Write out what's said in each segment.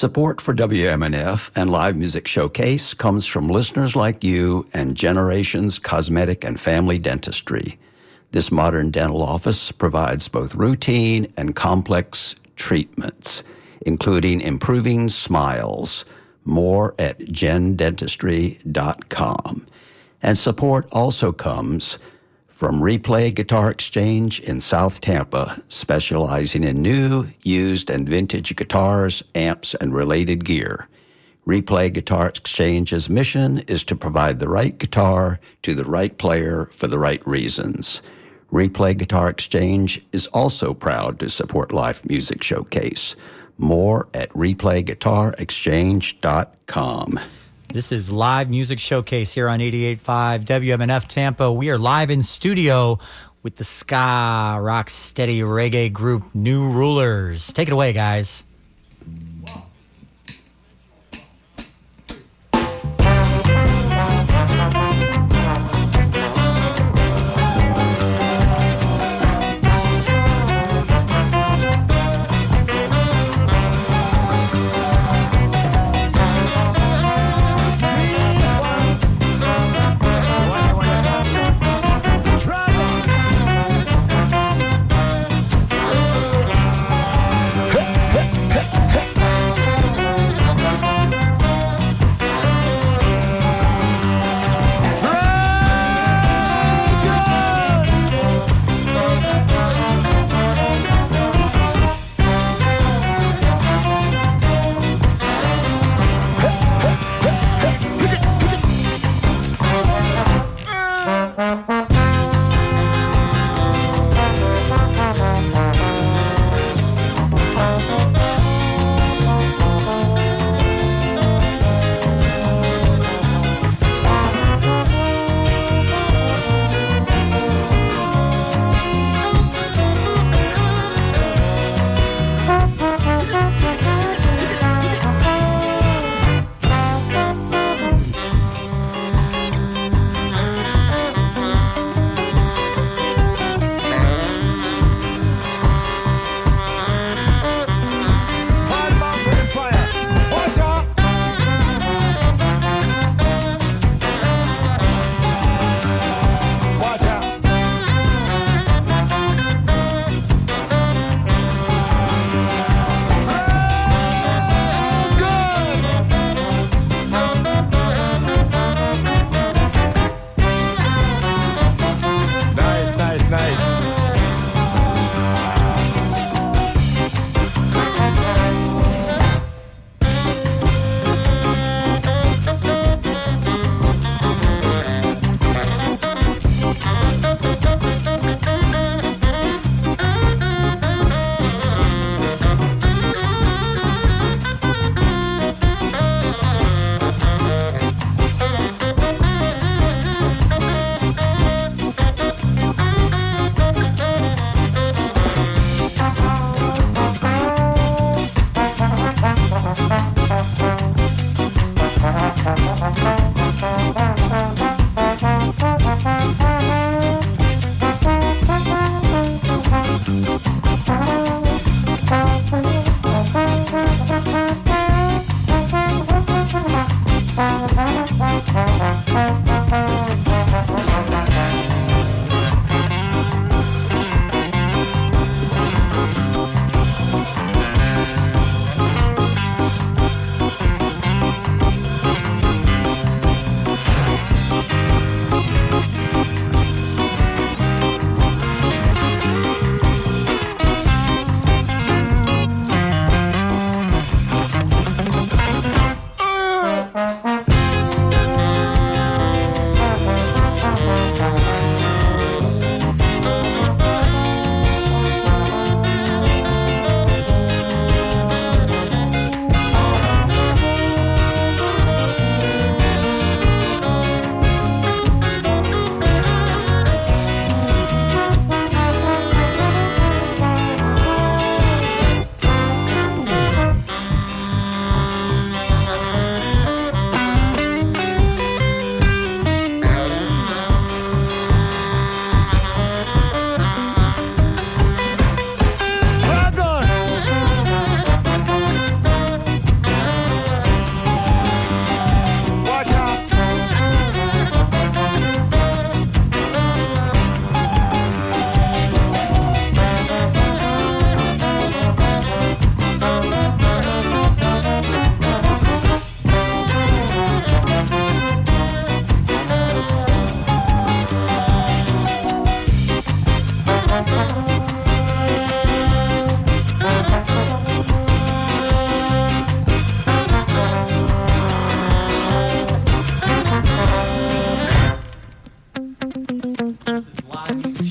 Support for WMNF and Live Music Showcase comes from listeners like you and Generations Cosmetic and Family Dentistry. This modern dental office provides both routine and complex treatments, including improving smiles. More at gendentistry.com. And support also comes from Replay Guitar Exchange in South Tampa, specializing in new, used, and vintage guitars, amps, and related gear. Replay Guitar Exchange's mission is to provide the right guitar to the right player for the right reasons. Replay Guitar Exchange is also proud to support Live Music Showcase. More at replayguitarexchange.com. This is live music showcase here on 88.5 WMNF Tampa. We are live in studio with the ska rock steady reggae group New Rulers. Take it away, guys.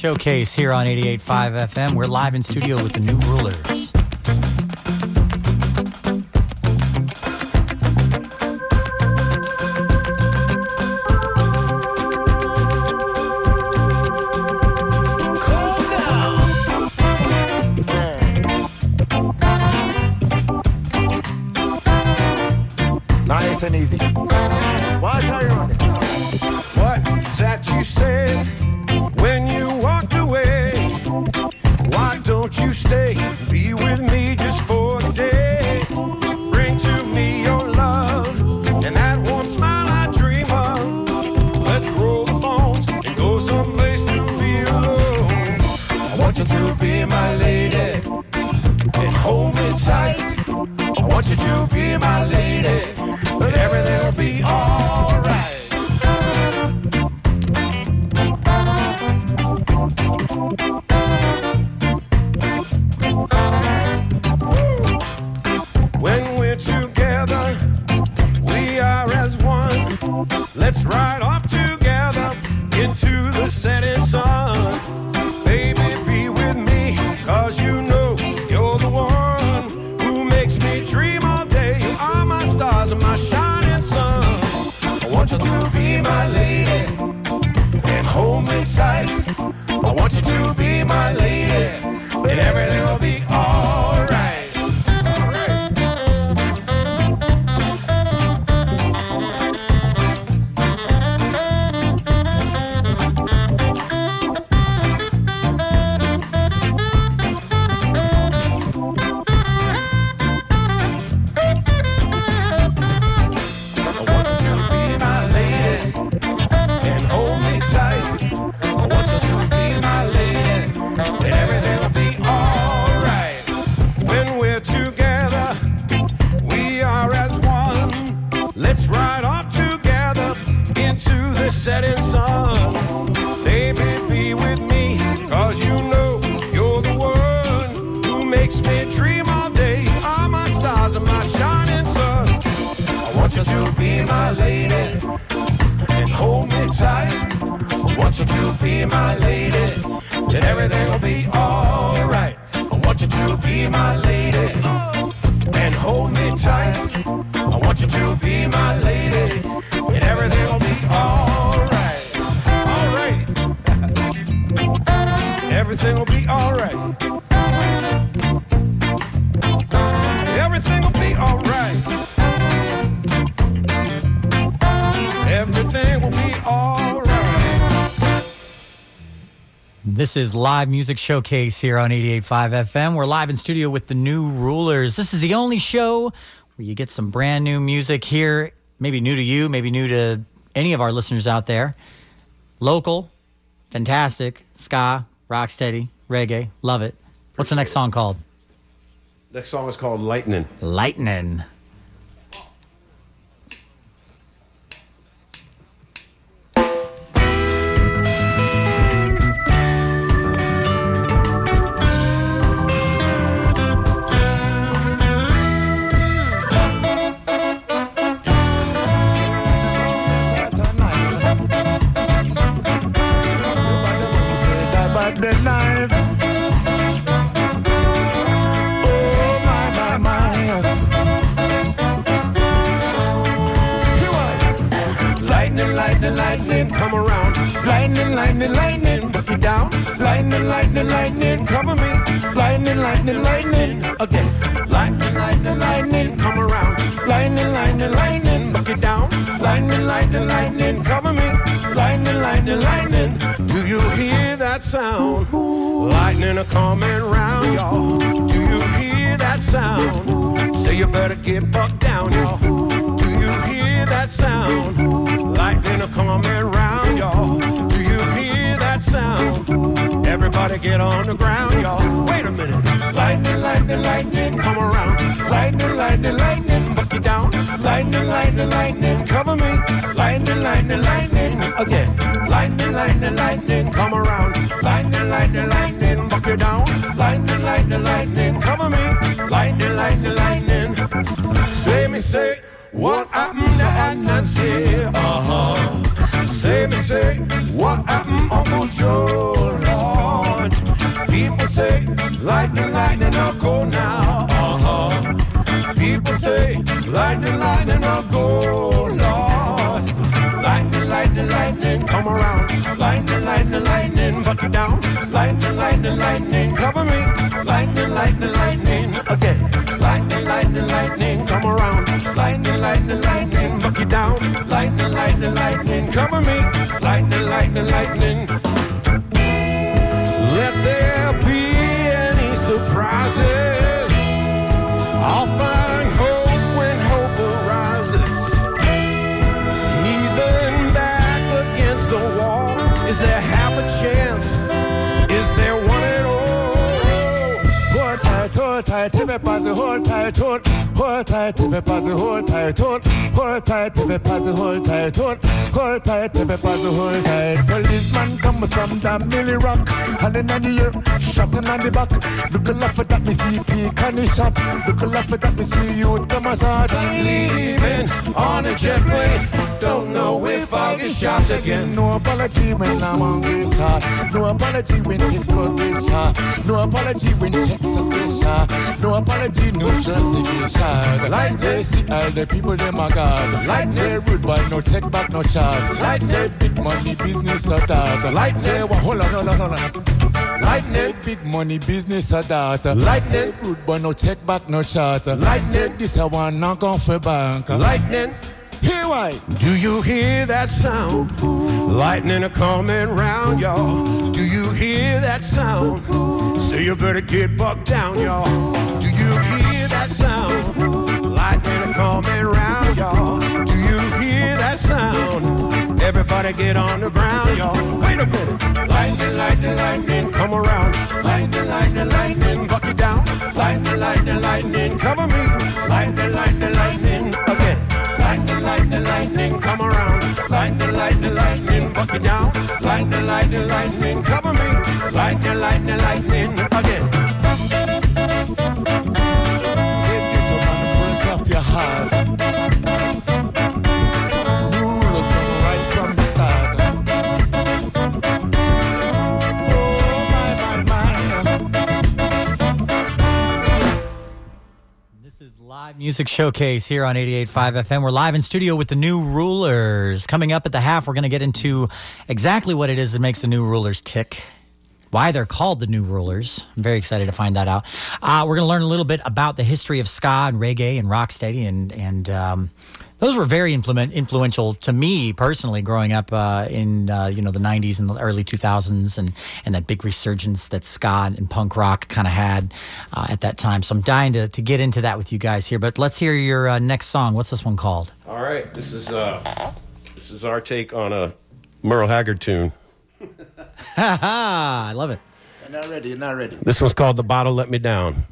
Showcase here on 88.5 FM. We're live in studio with the new rulers. Everything This is live music showcase here on 88.5 FM. We're live in studio with the new rulers. This is the only show where you get some brand new music here, maybe new to you, maybe new to any of our listeners out there. Local, fantastic, ska, rocksteady, reggae, love it. What's the next song called? Next song is called Lightning. Lightning. Lightning, come around. Lightning, lightning, lightning, book it down. Lightning, lightning, lightning, cover me. Lightning, lightning, lightning, again. Lightning, lightning, lightning, come around. Lightning, lightning, lightning, book it down. Lightning, lightning, lightning, cover me. Lightning, lightning, lightning, do you hear that sound? Lightning are coming round, y'all. Do you hear that sound? Say you better get bucked down, y'all. Do you hear that sound? Coming round, y'all. Do you hear that sound? Everybody get on the ground, y'all. Wait a minute. Lightning, lightning, lightning, come around. Lightning, lightning, lightning, buck you down. Lightning, lightning, lightning, cover me. Lightning, lightning, lightning, again. Lightning, lightning, lightning, come around. Lightning, lightning, lightning, buck you down. Lightning, lightning, lightning, cover me. Lightning, lightning, lightning. Say me, say, what happened to Nancy? Uh huh. What happened, Uncle Joe? Lord, people say, Lightning, lightning, I'll go now. Uh huh. People say, Lightning, lightning, I'll go, Lord. Lightning, lightning, lightning, come around. Lightning, lightning, lightning, buck it down. Lightning, lightning, lightning, cover me. Lightning, lightning, lightning, again. Lightning, lightning, lightning, come around. Lightning, lightning, lightning, buck it down. Lightning, lightning, lightning, cover me. Lightning, lightning, lightning. Let there be any surprises. I'll find hope when hope arises. Heathen back against the wall. Is there half a chance? Is there one at all? Hold tight, hold tight, if it pass, hold tight, hold. Hold tight, if it pass, hold tight, hold. Hold tight, if it pass, hold tight, hold. Hold tight, if it pass, hold tight. Policeman come from the Millie Rock, and then on the ear, shot in on the back. Look a laugh at that, me see on the shot. Look a laugh at that, me see youth come a shot. Leaving on a jet plane. Don't know if I'll get shot again. No apology when I'm on this shot. No apology when Pittsburgh gets shot. No apology when Texas gets shot. No apology, New Jersey gets shot. Like they see all the people them are God. Like say rude boy, no take back no charge. Like say big money business of that. Like say well, hold on, hold on, hold on. Like say big money business of that. Like say rude boy, no take back no charge. Like say this I want knock off a bank. Lightning, Here why? do you hear that sound? Lightning a coming round, y'all. Do you hear that sound? So you better get bucked down, y'all. Do you hear that sound? Lightning coming round, y'all. Do you hear that sound? Everybody get on the ground, y'all. Wait a minute. Lightning, lightning, lightning, come around. Lightning, lightning, lightning, buck you down. Lightning, lightning, lightning, cover me. Lightning, lightning, lightning, again. Lightning, lightning, lightning, come around. Lightning, lightning, lightning, buck you down. Lightning, lightning, lightning, cover me. Lightning, lightning, lightning, again. Live music showcase here on 88.5 FM. We're live in studio with the new rulers. Coming up at the half, we're going to get into exactly what it is that makes the new rulers tick. Why they're called the New Rulers. I'm very excited to find that out. Uh, we're going to learn a little bit about the history of ska and reggae and rocksteady, and and um, those were very influential to me personally growing up uh, in uh, you know the 90s and the early 2000s, and and that big resurgence that ska and punk rock kind of had uh, at that time. So I'm dying to to get into that with you guys here. But let's hear your uh, next song. What's this one called? All right, this is uh, this is our take on a Merle Haggard tune. Ha ha! I love it. You're not ready. You're not ready. This one's called "The Bottle Let Me Down."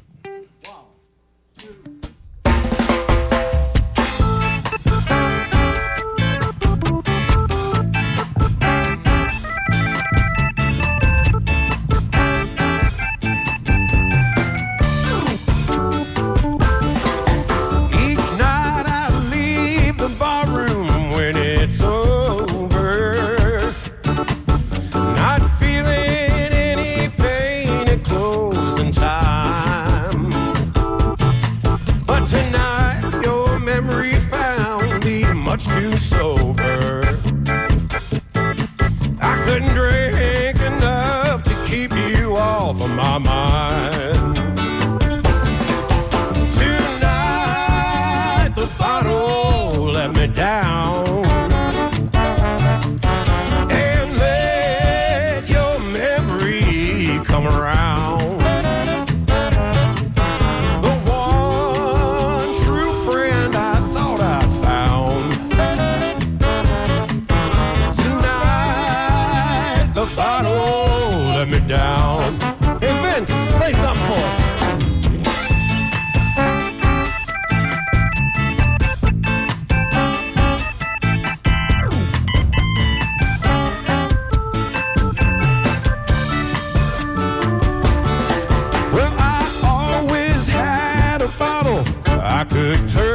Could turn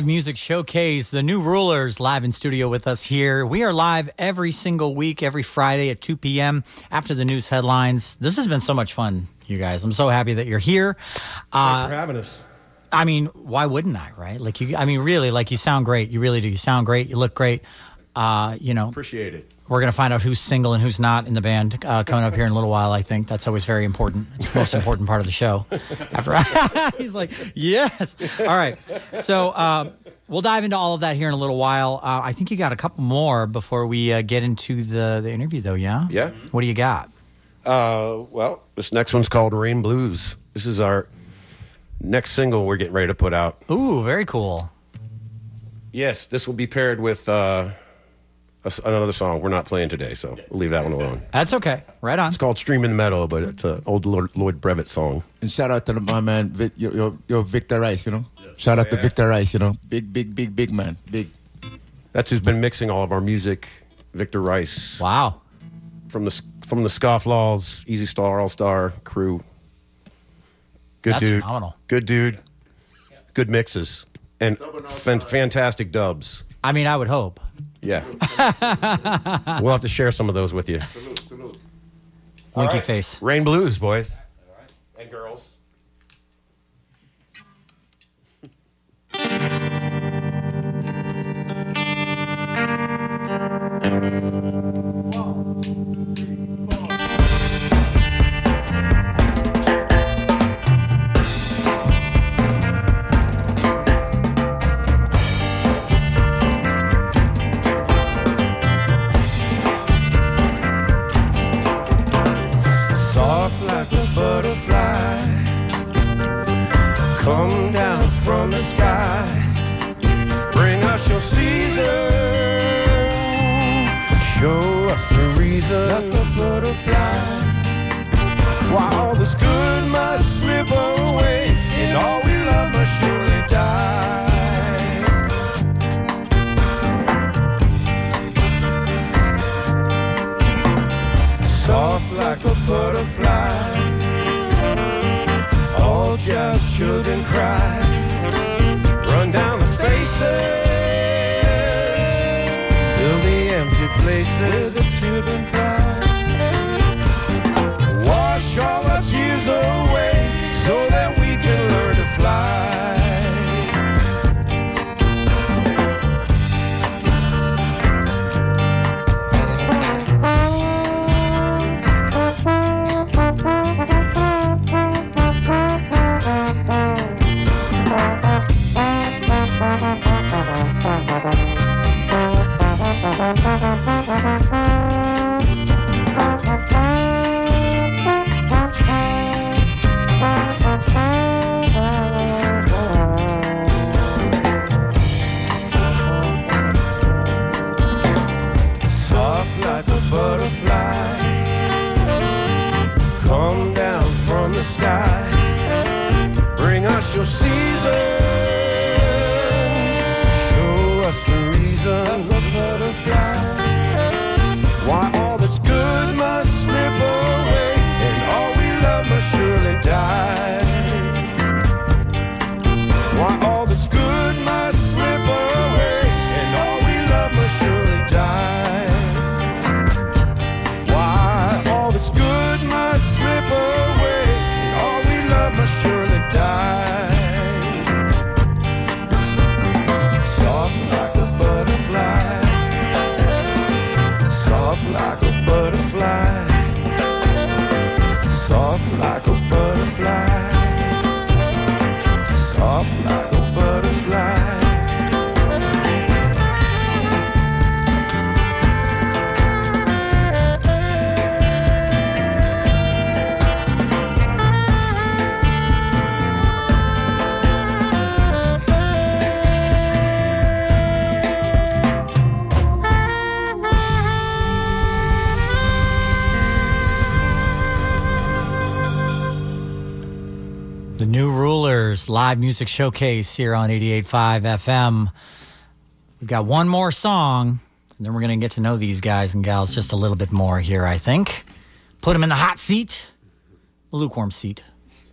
Live music showcase, the new rulers live in studio with us here. We are live every single week, every Friday at 2 p.m. after the news headlines. This has been so much fun, you guys. I'm so happy that you're here. Uh, Thanks for having us. I mean, why wouldn't I, right? Like you, I mean, really, like you sound great. You really do. You sound great. You look great. Uh, you know, Appreciate it. We're going to find out who's single and who's not in the band uh, coming up here in a little while. I think that's always very important. It's the most important part of the show. After he's like, yes. All right. So uh, we'll dive into all of that here in a little while. Uh, I think you got a couple more before we uh, get into the the interview, though. Yeah. Yeah. What do you got? Uh, well, this next one's called Rain Blues. This is our next single we're getting ready to put out. Ooh, very cool. Yes, this will be paired with uh, a s another song we're not playing today, so we'll leave that one alone. That's okay. Right on. It's called Stream in the Meadow, but it's an old Lloyd, Lloyd Brevett song. And shout out to the, my man, Vic, your, your, your Victor Rice, you know? Shout out to. Victor Rice, you know? Big, big, big, big man. Big. That's who's been mixing all of our music. Victor Rice Wow. from the from the Scofflaws, Easy Star All Star crew. Good That's dude. phenomenal. Good dude. Good mixes and fan- fantastic dubs. I mean, I would hope. Yeah. we'll have to share some of those with you. Salute, salute. Winky right. face. Rain Blues, boys. And girls. The. Like a butterfly. Why all this good must slip away, and all we love must surely die. soft like a butterfly. All just children cry, run down the faces, fill the empty places. The children off like a butterfly. Live music showcase here on 88.5 FM. We've got one more song, and then we're going to get to know these guys and gals just a little bit more here, I think. Put them in the hot seat, lukewarm seat.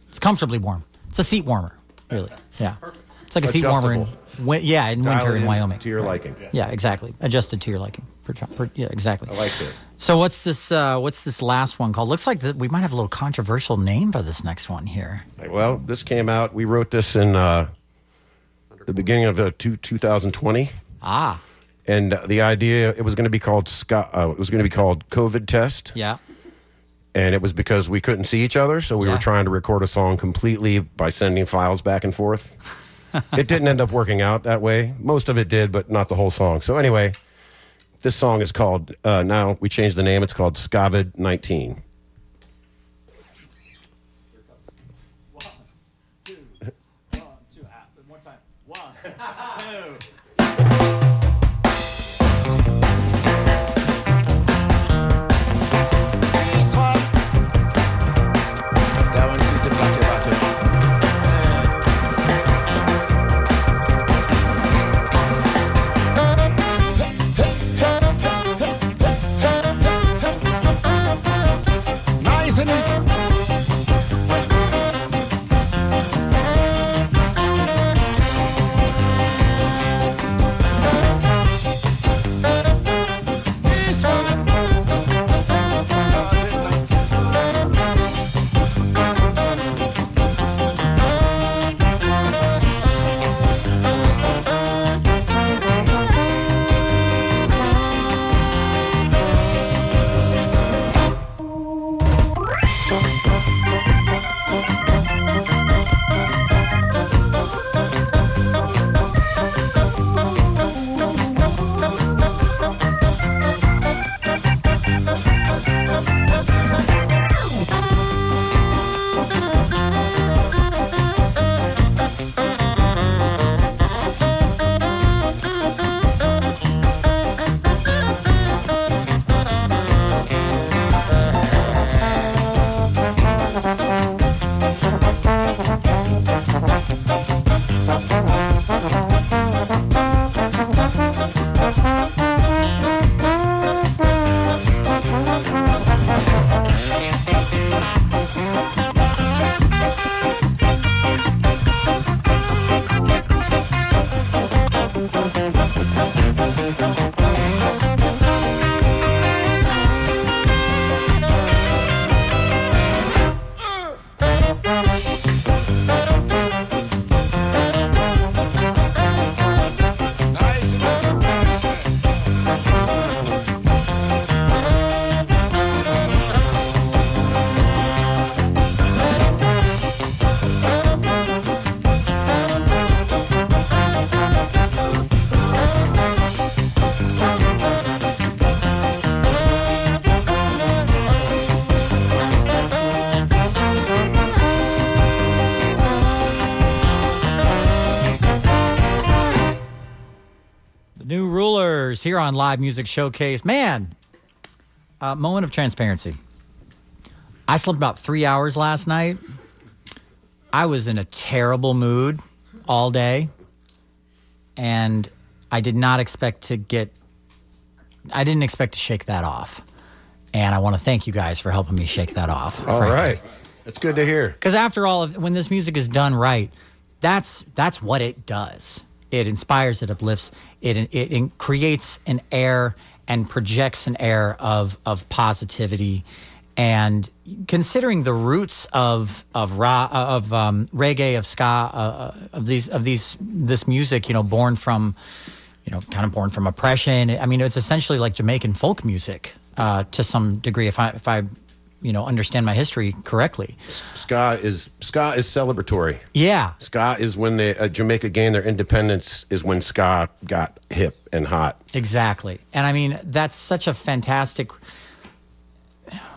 It's comfortably warm. It's a seat warmer, really. Yeah. It's like a seat warmer in, win- yeah, in winter in Wyoming. To your liking. Yeah, exactly. Adjusted to your liking. Per- per- yeah, exactly. I like it. So what's this? Uh, what's this last one called? Looks like we might have a little controversial name for this next one here. Well, this came out. We wrote this in uh, the beginning of uh, two, 2020, Ah, and uh, the idea it was going to be called Scott. Uh, it was going to be called COVID Test, yeah. and it was because we couldn't see each other, so we Yeah. were trying to record a song completely by sending files back and forth. It didn't end up working out that way. Most of it did, but not the whole song. So anyway, this song is called. Uh, now we changed the name. It's called Scavid 19. Live Music Showcase. Man, uh, moment of transparency. I slept about three hours last night. I was in a terrible mood all day, and I did not expect to get. I didn't expect to shake that off, and I want to thank you guys for helping me shake that off. All right, that's good to hear. Because after all, of when this music is done right, that's that's what it does. It inspires, it uplifts, it it, it creates an air and projects an air of of positivity. And considering the roots of of ra, of um, reggae, of ska, uh, of these of these this music, you know, born from you know, kind of born from oppression. I mean, it's essentially like Jamaican folk music uh, to some degree, if I if I you know understand my history correctly. Ska is ska is celebratory. Yeah, Ska is when the uh, Jamaica gained their independence. Is when ska got hip and hot. exactly. And I mean, that's such a fantastic.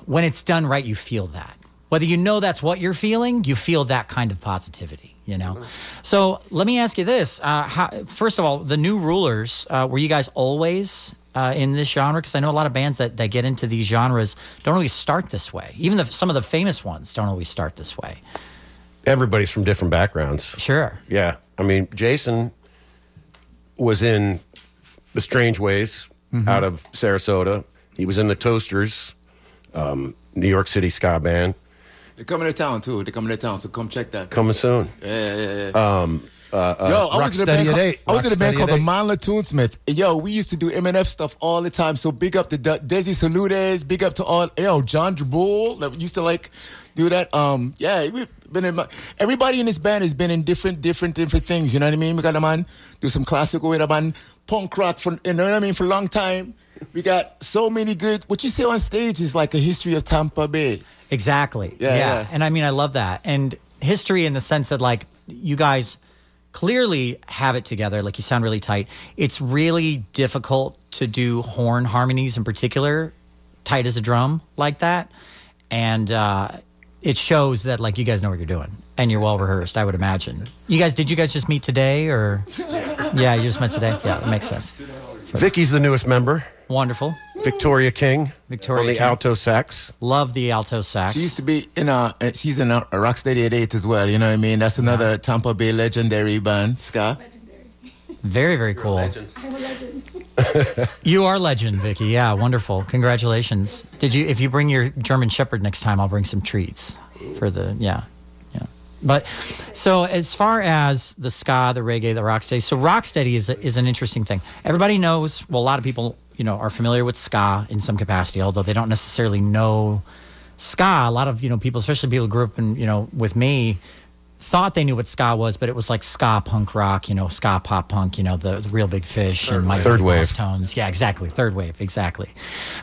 When it's done right, you feel that. Whether you know that's what you're feeling, you feel that kind of positivity. You know. So let me ask you this: uh, how, First of all, the new rulers. Uh, were you guys always uh, in this genre? Because I know a lot of bands that, that get into these genres don't always start this way. Even the, some of the famous ones don't always start this way. everybody's from different backgrounds. Sure. Yeah. I mean, Jason was in the Strange Ways Mm-hmm. out of Sarasota. He was in the Toasters, um, New York City ska band. They're coming to town too. They're coming to town, so come check that. Coming soon. Yeah, yeah, yeah. Um, uh, uh, Yo, I was in a band. at Called, eight. I was in a band called the eight. Manla Toonsmith. Yo, we used to do MNF stuff all the time. So big up to De- Desi Saludes. Big up to all. Yo, John Drabul that used to like do that. Um, yeah, we've been in. My, everybody in this band has been in different, different, different things. You know what I mean? We got a man do some classical with a man punk rock for you know what I mean for a long time. We got so many good. What you see on stage is like a history of Tampa Bay. Exactly. Yeah, yeah. And I mean, I love that. And history in the sense that, like, you guys clearly have it together. Like, you sound really tight. It's really difficult to do horn harmonies in particular, tight as a drum like that. And, uh, it shows that like you guys know what you're doing and you're well rehearsed. I would imagine. You guys, did you guys just meet today or? Yeah, you just met today. Yeah, that makes sense. Vicky's the newest member. Wonderful. Victoria King. Victoria on the King. alto sax. Love the alto sax. She used to be in a. uh, She's in a, a Rocksteady at eight as well. You know what I mean? That's another Tampa Bay legendary band, ska. Very, very cool. You are legend, Vicky. Yeah, wonderful. Congratulations. Did you? If you bring your German Shepherd next time, I'll bring some treats for the. Yeah, yeah. But so as far as the ska, the reggae, the rocksteady. So rocksteady is is an interesting thing. Everybody knows. Well, a lot of people you know are familiar with ska in some capacity, although they don't necessarily know ska. A lot of you know people, especially people who grew up in you know with me, thought they knew what ska was, but it was like ska punk rock, you know, ska pop punk, you know, the, the real big fish and Mighty Third wave. Tones. Yeah, exactly. Third wave, exactly.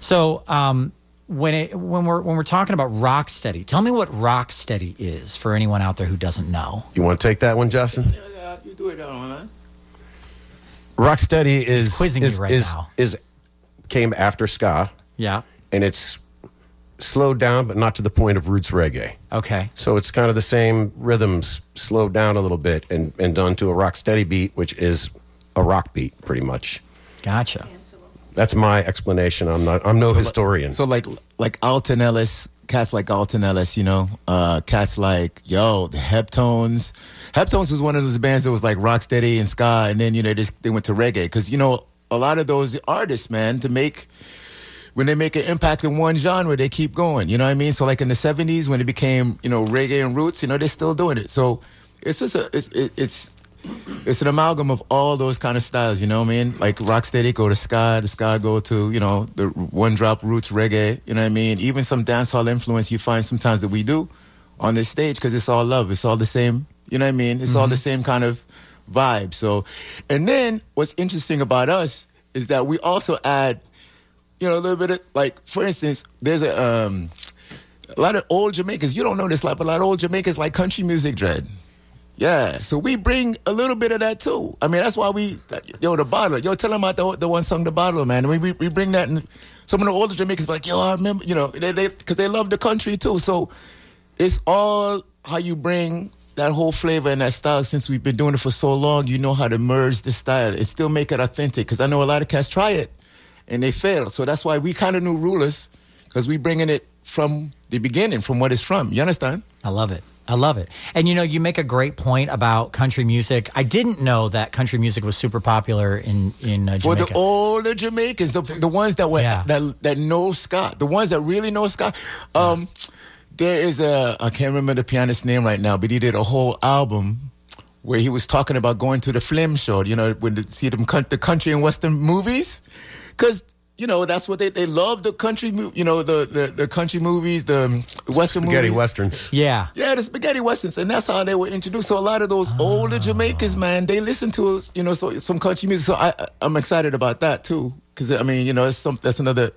So um, when it when we're when we're talking about rock steady, tell me what rock steady is for anyone out there who doesn't know. You want to take that one, Justin? Yeah, you do it, man. Rocksteady is quizzing is, you right is, now. is came after ska, Yeah. and it's slowed down, but not to the point of roots reggae. Okay. So it's kind of the same rhythms, slowed down a little bit, and, and done to a rock steady beat, which is a rock beat, pretty much. Gotcha. That's my explanation. I'm not. I'm no historian. So like like Alton Ellis, cats like Alton Ellis, you know, uh, cats like yo the Heptones. Heptones was one of those bands that was like Rocksteady and ska, and then you know they, they went to reggae because you know a lot of those artists, man, to make when they make an impact in one genre, they keep going. You know what I mean? So like in the '70s when it became you know reggae and roots, you know they're still doing it. So it's just a it's it, it's it's an amalgam of all those kind of styles, you know what I mean? Like Rocksteady go to ska, the ska go to, you know, the one drop roots reggae, you know what I mean? Even some dancehall influence you find sometimes that we do on this stage because it's all love. It's all the same, you know what I mean? It's all the mm-hmm. same kind of vibe. So, and then what's interesting about us is that we also add, you know, a little bit of, like, for instance, there's a, um, a lot of old Jamaicans, you don't know this, like, but a lot of old Jamaicans like country music dread. Yeah, so we bring a little bit of that too. I mean, that's why we, yo, the bottle. Yo, tell them about the, the one song, The Bottle, man. We, we, we bring that, and some of the older Jamaicans be like, yo, I remember, you know, they, they, because they love the country too. So it's all how you bring that whole flavor and that style. Since we've been doing it for so long, you know how to merge the style and still make it authentic. Because I know a lot of cats try it and they fail. So that's why we kind of new rulers, because we bringing it from the beginning, from what it's from. You understand? I love it. I love it. And you know, you make a great point about country music. I didn't know that country music was super popular in in uh, For the older Jamaicans, the, the ones that were Yeah. that that know ska, the ones that really know ska. Um, there is a I can't remember the pianist's name right now, but he did a whole album where he was talking about going to the film show. You know, when to see them the country and western movies, because you know that's what they they love the country. You know the the, the country movies, the western Spaghetti movies. westerns. yeah. Yeah, the spaghetti westerns, and that's how they were introduced. So a lot of those older Jamaicans, ah. man, they listen to you know so, some country music. So I, I- I'm excited about that too, because I mean, you know, it's some that's another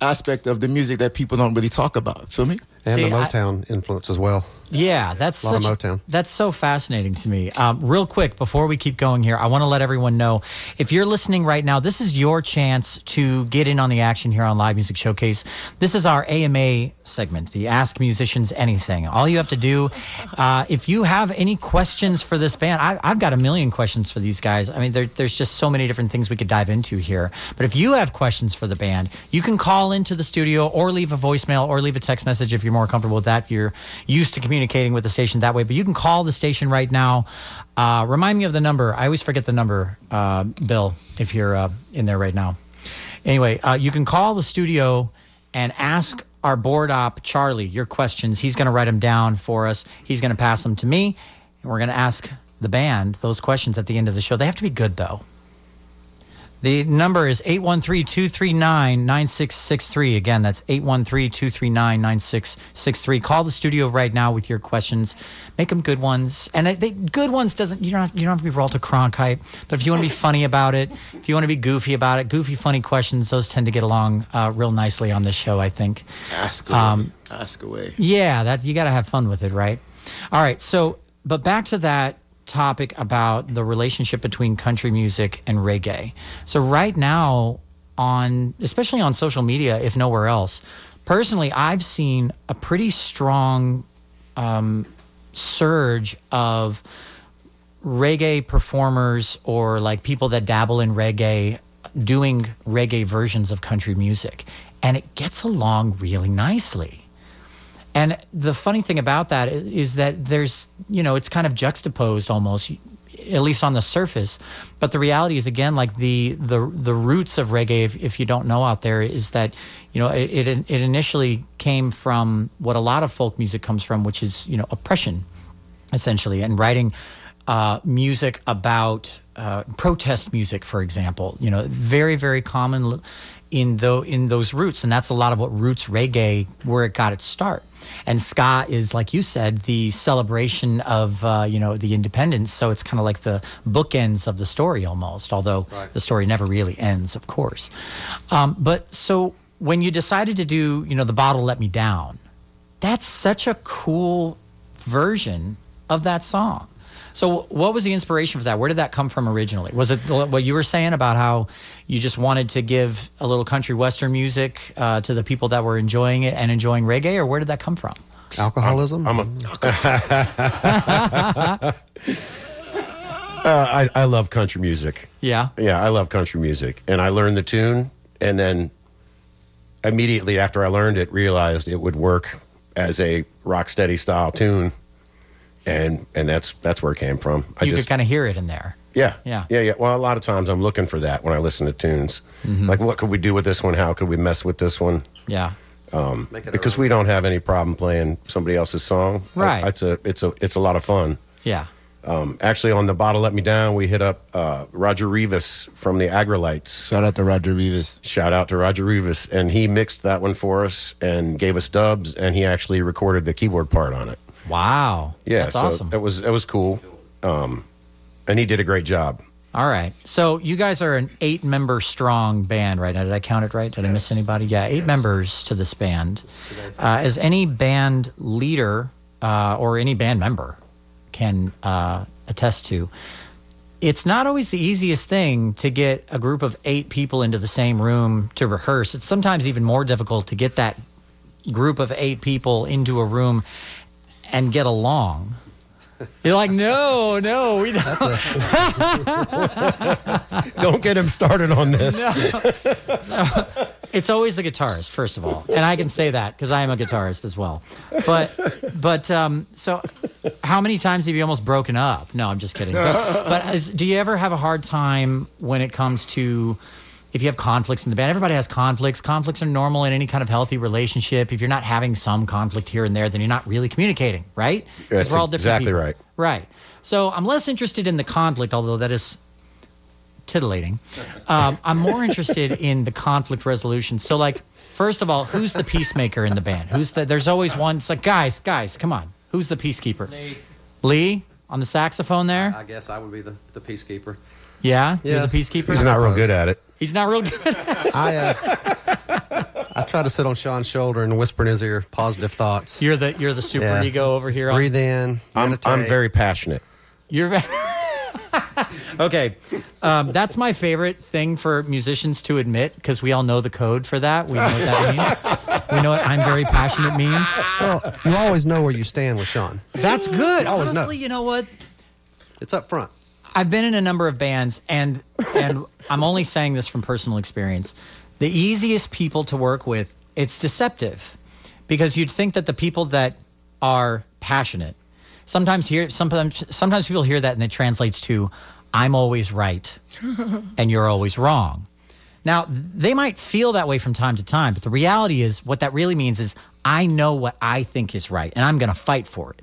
aspect of the music that people don't really talk about. Feel me? And See, the I- Motown influence as well. Yeah, that's A lot of Motown. That's so fascinating to me. Um, real quick, before we keep going here, I want to let everyone know if you're listening right now, this is your chance to get in on the action here on Live Music Showcase. This is our AMA segment, the Ask Musicians Anything. All you have to do, uh, if you have any questions for this band, I, I've got a million questions for these guys. I mean, there, there's just so many different things we could dive into here. But if you have questions for the band, you can call into the studio or leave a voicemail or leave a text message if you're more comfortable with that if you're used to communicating with the station that way. But you can call the station right now. Uh, remind me of the number. I always forget the number, uh, Bill, if you're uh, in there right now. Anyway, uh, you can call the studio and ask our board op, Charlie, your questions. He's going to write them down for us. He's going to pass them to me, and we're going to ask the band those questions at the end of the show. They have to be good, though. The number is 813 239 9663. Again, that's 813 239 9663. Call the studio right now with your questions. Make them good ones. And they, good ones doesn't, you don't, have, you don't have to be Walter Cronkite, but if you want to be funny about it, if you want to be goofy about it, goofy, funny questions, those tend to get along uh, real nicely on this show, I think. Ask away. Um, Ask away. Yeah, that you got to have fun with it, right? All right. So, but back to that topic about the relationship between country music and reggae. So right now on especially on social media if nowhere else, personally I've seen a pretty strong um, surge of reggae performers or like people that dabble in reggae doing reggae versions of country music and it gets along really nicely and the funny thing about that is that there's, you know, it's kind of juxtaposed almost, at least on the surface. But the reality is, again, like the the the roots of reggae, if, if you don't know out there, is that you know it, it it initially came from what a lot of folk music comes from, which is you know oppression, essentially, and writing uh, music about uh, protest music, for example. You know, very very common in though in those roots, and that's a lot of what roots reggae where it got its start. And ska is, like you said, the celebration of uh, you know the independence. So it's kind of like the bookends of the story almost, although right. the story never really ends, of course. Um, but so when you decided to do you know the bottle let me down, that's such a cool version of that song. So, what was the inspiration for that? Where did that come from originally? Was it what you were saying about how you just wanted to give a little country western music uh, to the people that were enjoying it and enjoying reggae, or where did that come from? Alcoholism. I'm, I'm a, uh, I, I love country music. Yeah. Yeah, I love country music. And I learned the tune, and then immediately after I learned it, realized it would work as a rock steady style tune and and that's that's where it came from. I you just, could kind of hear it in there. Yeah, yeah, yeah, yeah. Well, a lot of times I'm looking for that when I listen to tunes. Mm-hmm. Like, what could we do with this one? How could we mess with this one? Yeah. Um, because we don't have any problem playing somebody else's song. Right. I, it's a it's a it's a lot of fun. Yeah. Um, actually, on the bottle "Let Me Down," we hit up uh, Roger Rivas from the Aggrolites. Shout out to Roger Rivas. Shout out to Roger Rivas, and he mixed that one for us and gave us dubs, and he actually recorded the keyboard part on it. Wow. Yeah, That's so awesome. It was it was cool. Um, and he did a great job. All right. So you guys are an eight member strong band, right? now. Did I count it right? Did I miss anybody? Yeah, eight members to this band. Uh, as any band leader uh, or any band member can uh, attest to, it's not always the easiest thing to get a group of eight people into the same room to rehearse. It's sometimes even more difficult to get that group of eight people into a room and get along. You're like, no, no, we don't. A... don't get him started on this. No. it's always the guitarist, first of all, and I can say that because I am a guitarist as well. But, but um, so, how many times have you almost broken up? No, I'm just kidding. But, but as, do you ever have a hard time when it comes to if you have conflicts in the band, everybody has conflicts. Conflicts are normal in any kind of healthy relationship. If you're not having some conflict here and there, then you're not really communicating, right? That's we're all different exactly people. right. Right. So I'm less interested in the conflict, although that is titillating. Um, I'm more interested in the conflict resolution. So, like, first of all, who's the peacemaker in the band? Who's the? There's always one. It's like, guys, guys, come on. Who's the peacekeeper? Lee. Lee on the saxophone there. I guess I would be the, the peacekeeper. Yeah, yeah. You're the peacekeeper. He's not real good at it. He's not real good. I uh, I try to sit on Sean's shoulder and whisper in his ear positive thoughts. You're the you're the super Yeah. ego over here. Breathe in. I'm, meditate. I'm very passionate. You're very okay. Um, that's my favorite thing for musicians to admit because we all know the code for that. We know what that means. We know what I'm very passionate means. Well, you always know where you stand with Sean. That's good. Always know. Honestly, you know what? It's up front. I've been in a number of bands, and and I'm only saying this from personal experience. The easiest people to work with, it's deceptive, because you'd think that the people that are passionate sometimes hear sometimes sometimes people hear that and it translates to I'm always right and you're always wrong. Now, they might feel that way from time to time, but the reality is what that really means is I know what I think is right and I'm going to fight for it.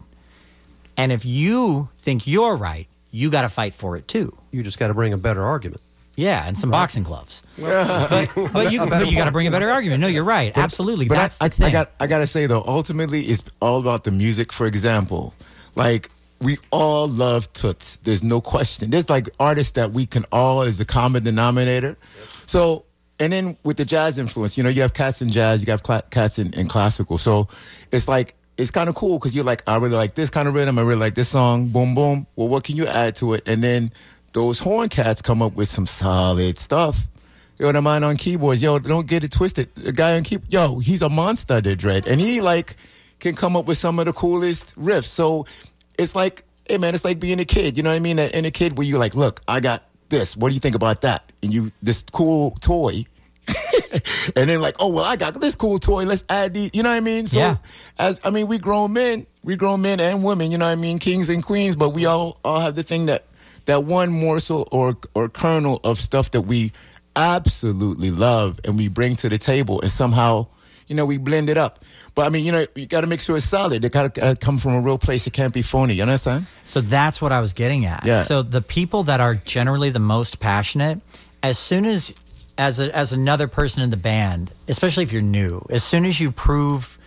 And if you think you're right, you got to fight for it too. You just got to bring a better argument. Yeah, and some boxing gloves. but, but you, but you got to bring a better argument. No, you're right. Absolutely. But That's I, the thing. I got I gotta say though, ultimately it's all about the music. For example, like we all love Toots. There's no question. There's like artists that we can all is a common denominator. So and then with the jazz influence, you know, you have cats in jazz, you have cla- cats in, in classical. So it's like it's kind of cool because you're like, I really like this kind of rhythm. I really like this song. Boom, boom. Well, what can you add to it? And then those horn cats come up with some solid stuff. You know what I mean on keyboards? Yo, don't get it twisted. The guy on keyboard, yo, he's a monster, the dread, and he like can come up with some of the coolest riffs. So it's like, hey man, it's like being a kid. You know what I mean? And a kid where you're like, look, I got this. What do you think about that? And you this cool toy. and then like, oh well, I got this cool toy. Let's add these. You know what I mean? So Yeah. as I mean, we grown men, we grown men and women. You know what I mean? Kings and queens, but we all all have the thing that that one morsel or or kernel of stuff that we absolutely love and we bring to the table, and somehow you know we blend it up. But I mean, you know, you got to make sure it's solid. It got to come from a real place. It can't be phony. You understand? So that's what I was getting at. Yeah. So the people that are generally the most passionate, as soon as as a, as another person in the band, especially if you're new, as soon as you prove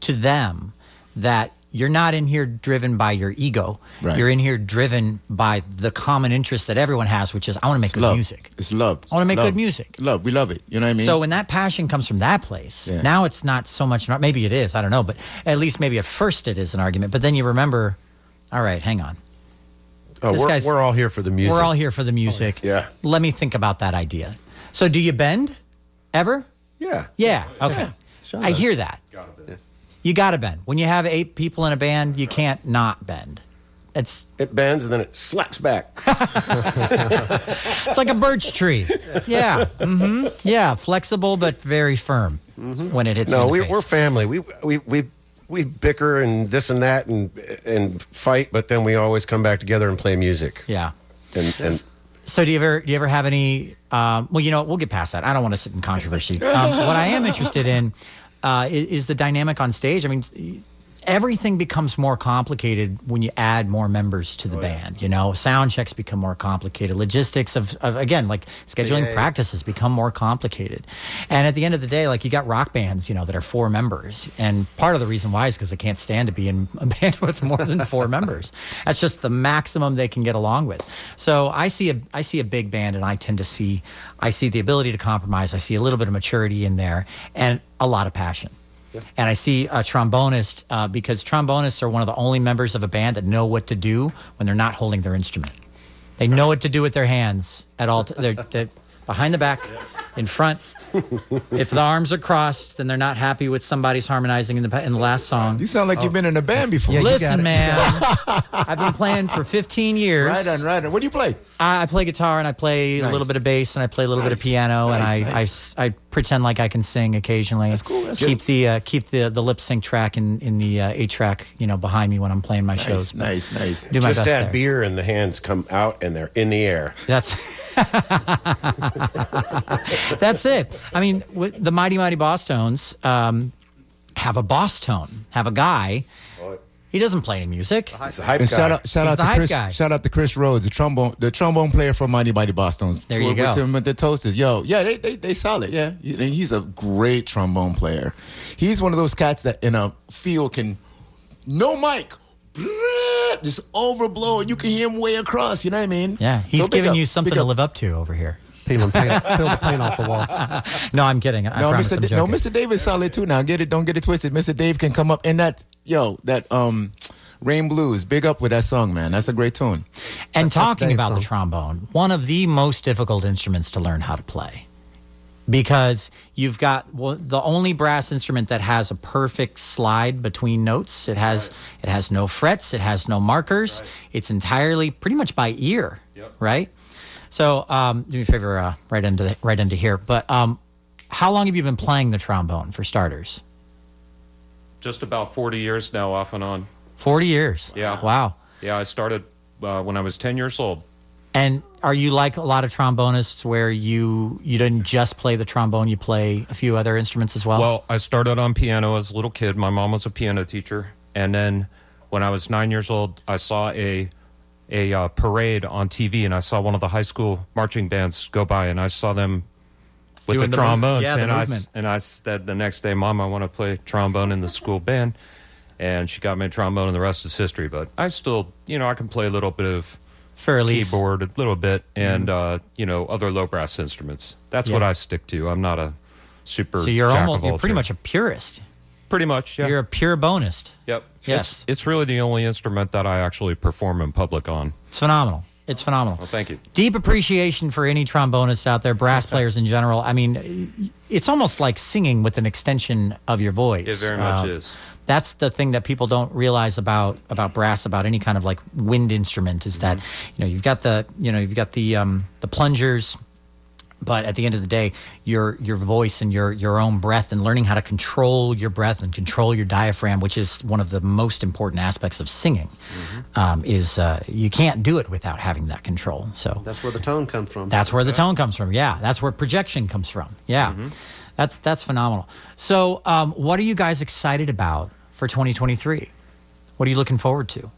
to them that you're not in here driven by your ego, Right. you're in here driven by the common interest that everyone has, which is I want to make It's good love. music. It's love. I wanna make Love. good music. Love. We love it. You know what I mean? So when that passion comes from that place, Yeah. now it's not so much. Maybe it is. I don't know, but at least maybe at first it is an argument. But then you remember, all right, hang on. Oh, we're, we're all here for the music. We're all here for the oh, music. yeah. Let me think about that idea. So, do you bend ever? Yeah. Yeah. Okay. I hear that. You got to bend. When you have eight people in a band, you can't not bend. It's It bends and then it slaps back. it's like a birch tree. Yeah. hmm Yeah. Flexible but very firm when it hits. you no, in the we, face. we're family. We we we we bicker and this and that and and fight, but then we always come back together and play music. Yeah. And and So do you ever do you ever have any? Um, well, you know, we'll get past that. I don't want to sit in controversy. Um, what I am interested in uh, is, is the dynamic on stage. I mean, everything becomes more complicated when you add more members to the oh, band. You know, sound checks become more complicated. Logistics of, of again, like scheduling practices become more complicated. And at the end of the day, like you got rock bands, you know, that are four members, and part of the reason why is because they can't stand to be in a band with more than four members. That's just the maximum they can get along with. So I see a I see a big band, and I tend to see I see the ability to compromise. I see a little bit of maturity in there, and a lot of passion. And I see a trombonist uh, because trombonists are one of the only members of a band that know what to do when they're not holding their instrument. They know what to do with their hands at all. T- they're, they're behind the back, in front. If the arms are crossed, then they're not happy with somebody's harmonizing in the in the last song. you sound like you've been in a band before. Yeah, Listen, man, I've been playing for 15 years. Right on, right on. What do you play? I, I play guitar and I play a little bit of bass and I play a little bit of piano Nice, and I, nice. I s- I pretend like I can sing occasionally. That's cool, that's keep good. the uh, keep the, the lip sync track in in the uh, eight track you know behind me when I'm playing my shows. Nice, but nice, nice. Do my just best add there. beer and the hands come out and they're in the air. That's that's it. I mean, with the Mighty Mighty Bosstones um, have a boss tone, have a guy. He doesn't play any music. He's a hype guy. shout out, shout He's out the to hype Chris. guy. Shout out to Chris Rhodes, the trombone, the trombone player from Mighty Mighty Bosstones. There you with, go. With, him, with the Toasters, yo, yeah, they they they solid. Yeah, he's a great trombone player. He's one of those cats that in a field can no mic, just overblow, and you can hear him way across. You know what I mean? Yeah, he's So big giving up, you something big to up. live up to over here. Peel, and paint, peel the paint off the wall. No, I'm kidding. I No, promise Mr. I'm Da- no, joking. Mr. Davis solid too. Now get it, don't get it twisted. Mr. Dave can come up in that yo that um. Rain Blues, big up with that song, man. That's a great tune. And That's talking Dave's about the trombone, one of the most difficult instruments to learn how to play. Because you've got well, the only brass instrument that has a perfect slide between notes. It has it has no frets, it has no markers. It's entirely pretty much by ear, yep. right? So, um, do me a favor, uh, right into the, right into here. But um, how long have you been playing the trombone for starters? Just about 40 years now, off and on. 40 years. Yeah. Wow. Yeah, I started uh, when I was 10 years old. And are you like a lot of trombonists where you you didn't just play the trombone, you play a few other instruments as well? Well, I started on piano as a little kid. My mom was a piano teacher, and then when I was nine years old, I saw a a uh, parade on TV, and I saw one of the high school marching bands go by, and I saw them with Doing the the move- trombones, yeah, and I movement. and I said the next day, Mom, I want to play trombone in the school band, and she got me a trombone, and the rest is history. But I still, you know, I can play a little bit of Fairly keyboard, a little bit, and uh, you know, other low brass instruments. That's what I stick to. I'm not a super. so you're almost you're pretty much a purist. pretty much. Yeah. You're a pure bonist. Yep. Yes. It's, it's really the only instrument that I actually perform in public on. It's phenomenal. It's phenomenal. Well, thank you. Deep appreciation for any trombonists out there, brass players in general. I mean, it's almost like singing with an extension of your voice. It very much Uh, is. That's the thing that people don't realize about about brass, about any kind of like wind instrument, is that Mm-hmm. you know you've got the you know you've got the um, the plungers, but at the end of the day, your your voice and your your own breath and learning how to control your breath and control your diaphragm, which is one of the most important aspects of singing, Mm-hmm. um, is uh, you can't do it without having that control. So That's where the tone comes from. that's where the tone comes from. Yeah, that's where projection comes from. Yeah, Mm-hmm. that's that's phenomenal. So, um, what are you guys excited about for 2023? What are you looking forward to?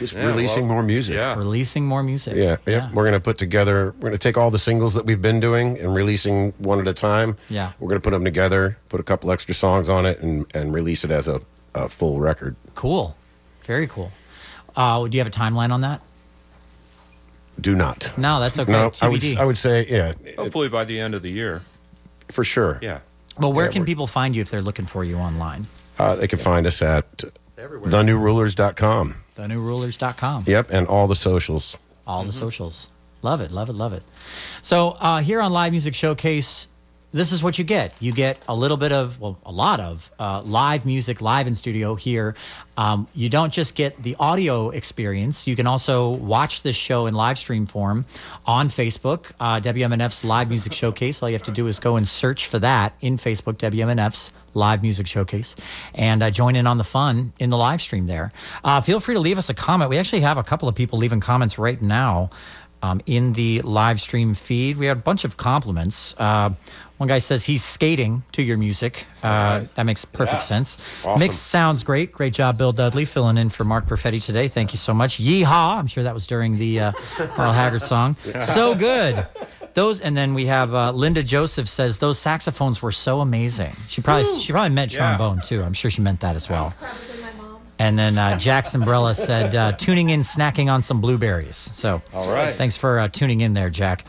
Just Yeah, releasing well, more music. Yeah. Releasing more music. Yeah, yeah. We're going to put together, we're going to take all the singles that we've been doing and releasing one at a time. Yeah. We're going to put them together, put a couple extra songs on it, and, and release it as a, a full record. Cool. Very cool. Uh, do you have a timeline on that? Do not. No, that's okay. No, I would, I would say, yeah, Hopefully by the end of the year. for sure. Yeah. well, where yeah, can people find you if they're looking for you online? Uh, they can find us at Everywhere. thenewrulers.com. TheNewRulers.com. Yep, and all the socials. all the socials. Love it, love it, love it. So uh, here on Live Music Showcase, this is what you get. You get a little bit of, well, a lot of uh, live music, live in studio here. Um, you don't just get the audio experience. You can also watch this show in live stream form on Facebook, uh, WMNF's Live Music Showcase. All you have to do is go and search for that in Facebook, WMNF's Live Music Showcase, and uh, join in on the fun in the live stream there. Uh, feel free to leave us a comment. We actually have a couple of people leaving comments right now um, in the live stream feed. We had a bunch of compliments. Uh, one guy says he's skating to your music. Uh, that makes perfect sense. Awesome. Mix sounds great. Great job, Bill Dudley, filling in for Mark Perfetti today. Thank you so much. Yeehaw! I'm sure that was during the uh, Merle Haggard song. So good. Those, and then we have uh, Linda Joseph says those saxophones were so amazing. She probably she probably meant Yeah. trombone too. I'm sure she meant that as well. Probably my mom. And then uh, Jack's Umbrella said, uh, tuning in, snacking on some blueberries. So, All right. Thanks for uh, tuning in there, Jack.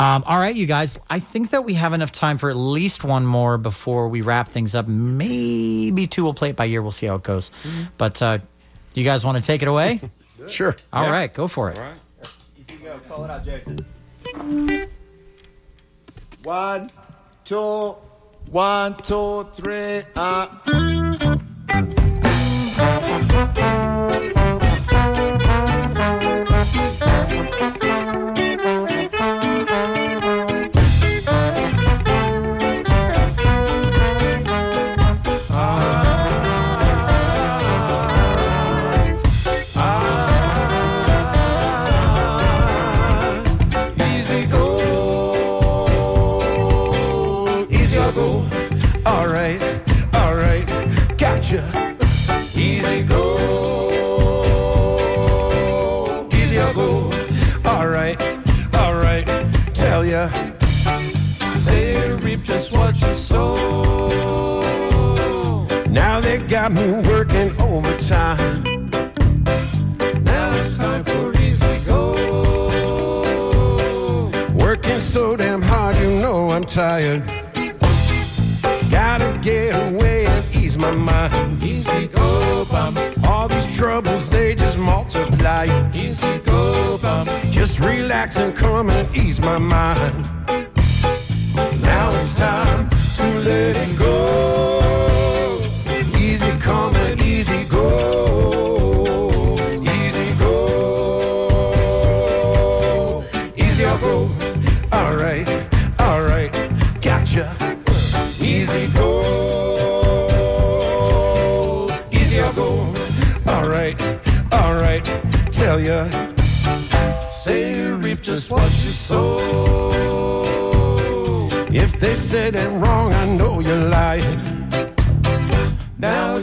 Um, all right, you guys. I think that we have enough time for at least one more before we wrap things up. Maybe two. We'll play it by year. We'll see how it goes. But uh, you guys want to take it away? Sure. All Yeah. right, go for it. All right. Easy go. Call it out, Jason. One, two, one, two, three, uh.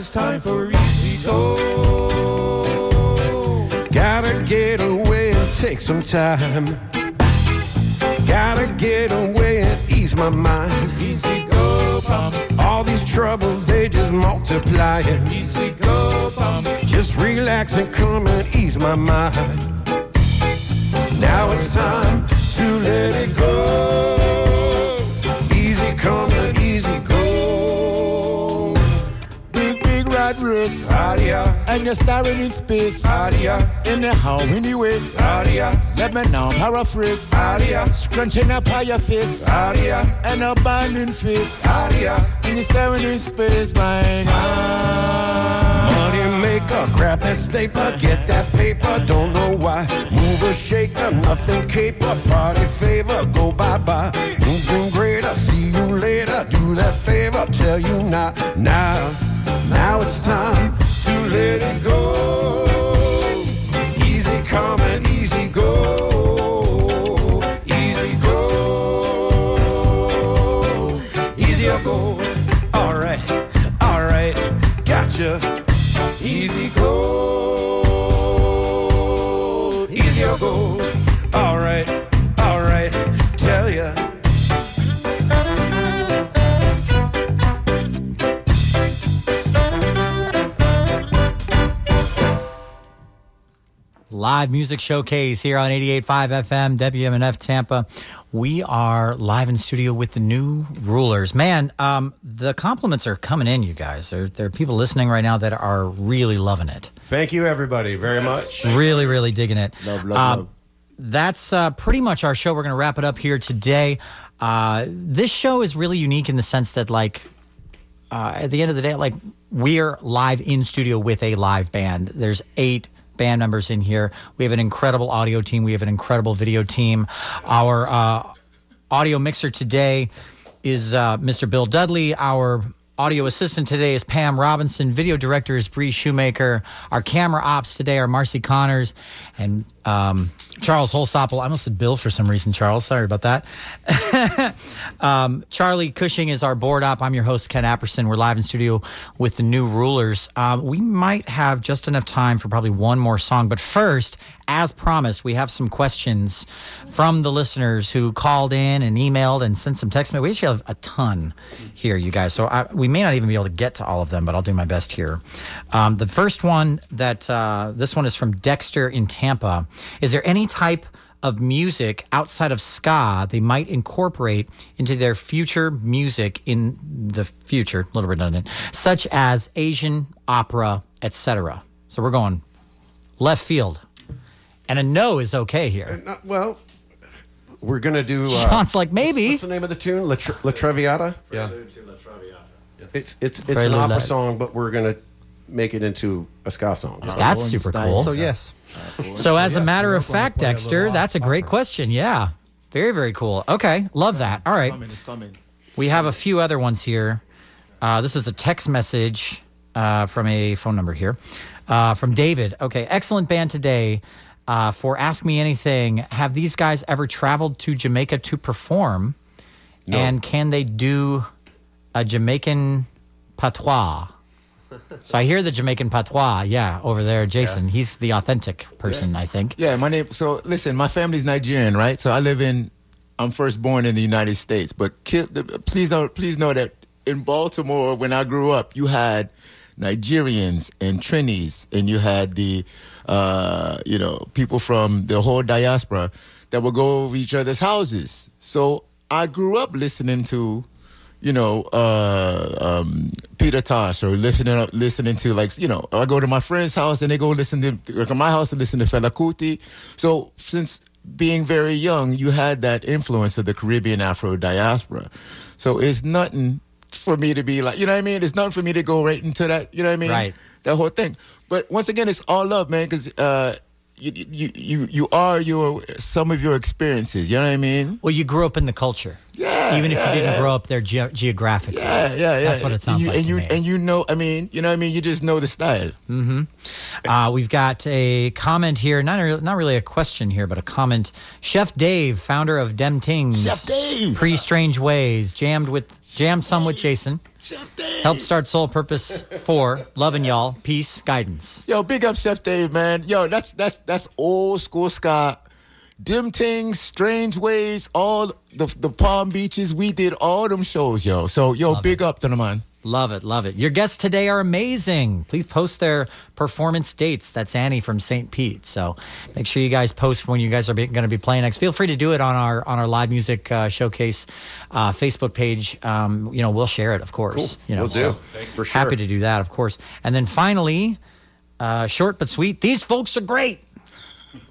It's time for easy go. Gotta get away and take some time. Gotta get away and ease my mind. Easy go, bum. All these troubles, they just multiplying. Easy go, bum. Just relax and come and ease my mind. Now it's time to let it go. Easy come and easy go. Big race. Adia, And you're staring in space. adia, Anyhow, anyway. adia, Let me now paraphrase. adia, Scrunching up on your face. adia, And abandoning faith. adia. And you're staring in space like, ah. Money maker, grab that stapler, get that paper, don't know why. Move a shaker, nothing caper, party favor, go bye bye. Moving greater, see you later, do that favor, tell you not now. Now it's time to let it go. Easy come and easy go. Easy go. Easy go. All right, all right, gotcha. Easy go. Live music showcase here on 88.5 FM, WMNF Tampa. We are live in studio with the new rulers. Man, um, the compliments are coming in, you guys. There, there are people listening right now that are really loving it. Thank you, everybody, very much. Really, really digging it. Love, love, Um, love. That's uh, pretty much our show. We're going to wrap it up here today. Uh, this show is really unique in the sense that, like, uh, at the end of the day, like we're live in studio with a live band. There's eight band members in here. We have an incredible audio team. We have an incredible video team. Our uh, audio mixer today is uh, Mr. Bill Dudley. Our audio assistant today is Pam Robinson. Video director is Bree Shoemaker. Our camera ops today are Marcy Connors and um, Charles Holsopple. I almost said Bill for some reason, Charles. Sorry about that. um, Charlie Cushing is our board op. I'm your host, Ken Apperson. We're live in studio with the new rulers. Um, we might have just enough time for probably one more song. But first, as promised, we have some questions from the listeners who called in and emailed and sent some text. We actually have a ton here, you guys. So I, we may not even be able to get to all of them, but I'll do my best here. Um, the first one that uh, this one is from Dexter in Tampa. Is there any type of music outside of ska they might incorporate into their future music in the future, a little redundant, such as Asian opera, etc. So we're going left field. And a no is okay here. Uh, well, we're gonna do. Uh, Sean's like, maybe. What's the name of the tune? La, Tra- La Traviata. Yeah. It's it's it's an opera La- song, but we're gonna make it into a ska song. That's super style. cool. So yes, So, as a matter of fact, Dexter, that's a great question. Yeah. Very, very cool. Okay. Love that. All right. Coming, it's coming. We have a few other ones here. Uh, this is a text message uh, from a phone number here uh, from David. Okay, excellent band today. Uh, for Ask Me Anything, have these guys ever traveled to Jamaica to perform? And can they do a Jamaican patois? So I hear the Jamaican patois, yeah, over there, Jason. He's the authentic person, I think. Yeah, my name. So listen, my family's Nigerian, right? So I live in. I'm first born in the United States, but ki- please, don't, please know that in Baltimore, when I grew up, you had Nigerians and Trinis, and you had the, uh, you know, people from the whole diaspora that would go over each other's houses. So I grew up listening to you know, uh, um, Peter Tosh or listening listening to like you know, I go to my friend's house and they go listen to to my house and listen to Fela Kuti. So since being very young, you had that influence of the Caribbean Afro diaspora. So it's nothing for me to be like, you know what I mean? It's nothing for me to go right into that, you know what I mean? Right. That whole thing. But once again, it's all love, man, because uh, you, you you you are your some of your experiences. You know what I mean? Well, you grew up in the culture. Yeah, even if yeah, you didn't yeah. grow up there ge- geographically. Yeah, yeah, yeah. That's what it sounds you, like And you me. and you know, I mean, you know, what I mean, you just know the style. Uh, we've got a comment here, not a, not really a question here, but a comment. Chef Dave, founder of Dem Tings, Chef Dave. Pre Strange Ways, jammed with jammed some with Jason. Chef Dave. Helped start Soul Purpose Four. Loving y'all. Peace, guidance. Yo, big up Chef Dave, man. Yo, that's that's that's old school ska. Dem Tings, strange ways, all the the Palm Beaches. We did all them shows, yo. So yo, big up to the man. Love it, love it. Your guests today are amazing. Please post their performance dates. That's Annie from St. Pete. So make sure you guys post when you guys are going to be playing next. Feel free to do it on our on our live music uh, showcase uh, Facebook page. Um, you know, we'll share it, of course. Cool. You know, we'll do. so For sure. Happy to do that, of course. And then finally, uh, short but sweet. These folks are great.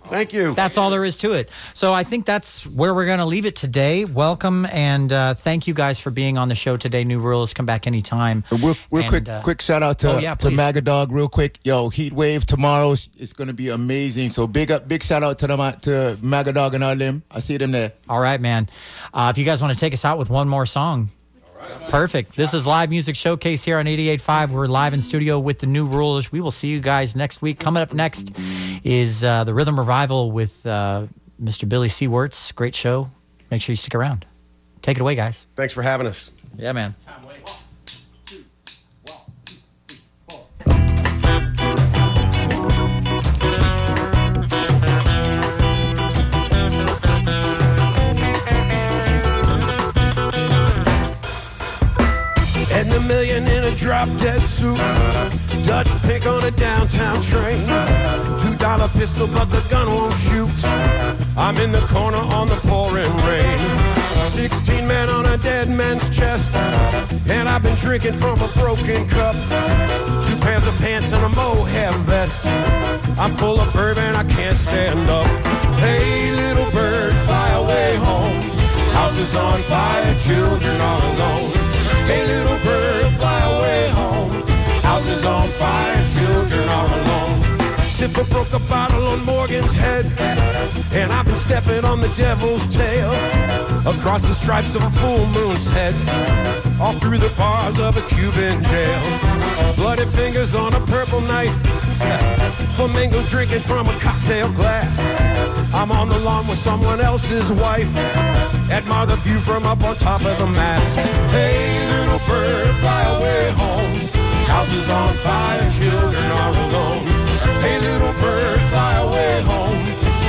Thank you. That's all there is to it. So I think that's where we're going to leave it today. Welcome and uh, thank you guys for being on the show today. New Rulers, come back anytime. And Real, real And, quick, uh, quick shout out to oh, yeah, to. Magadog, real quick. Yo, Heat Wave tomorrow is going to be amazing. So big up, big shout out to them uh, to Magadog and all them. I see them there. All right, man. Uh, if you guys want to take us out with one more song. Perfect. This is Live Music Showcase here on 88.5. We're live in studio with the new rulers. We will see you guys next week. Coming up next is uh, the Rhythm Revival with uh, Mr. Billy Seawarts. Great show. Make sure you stick around. Take it away, guys. Thanks for having us. Yeah, man. Drop dead suit. Dutch pink on a downtown train. Two dollar pistol, but the gun won't shoot. I'm in the corner on the pouring rain. Sixteen men on a dead man's chest. And I've been drinking from a broken cup. Two pairs of pants and a mohair vest. I'm full of bourbon, I can't stand up. Hey, little bird, fly away home. House is on fire, alone. Stiffer broke a bottle on Morgan's head, and I've been stepping on the devil's tail. Across the stripes of a full moon's head, all through the bars of a Cuban jail. Bloody fingers on a purple knife, flamingo drinking from a cocktail glass. I'm on the lawn with someone else's wife. Admire the view from up on top of the mast. Hey, little bird, fly away home. House is on fire, children are alone. Hey, little bird, fly away home.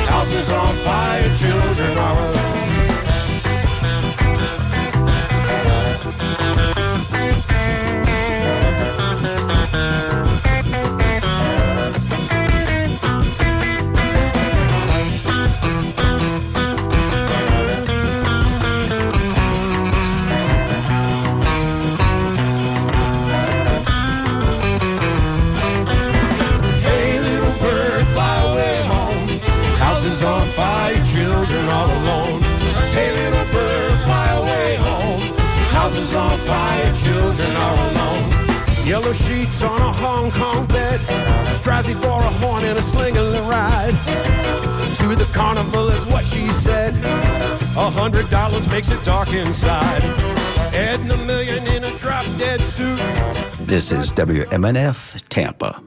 Houses on fire, children are alone. Yellow sheets on a Hong Kong bed. Strassi bore a horn and a sling and a ride. To the carnival is what she said. A hundred dollars makes it dark inside. Adding a million in a drop dead suit. This is WMNF Tampa.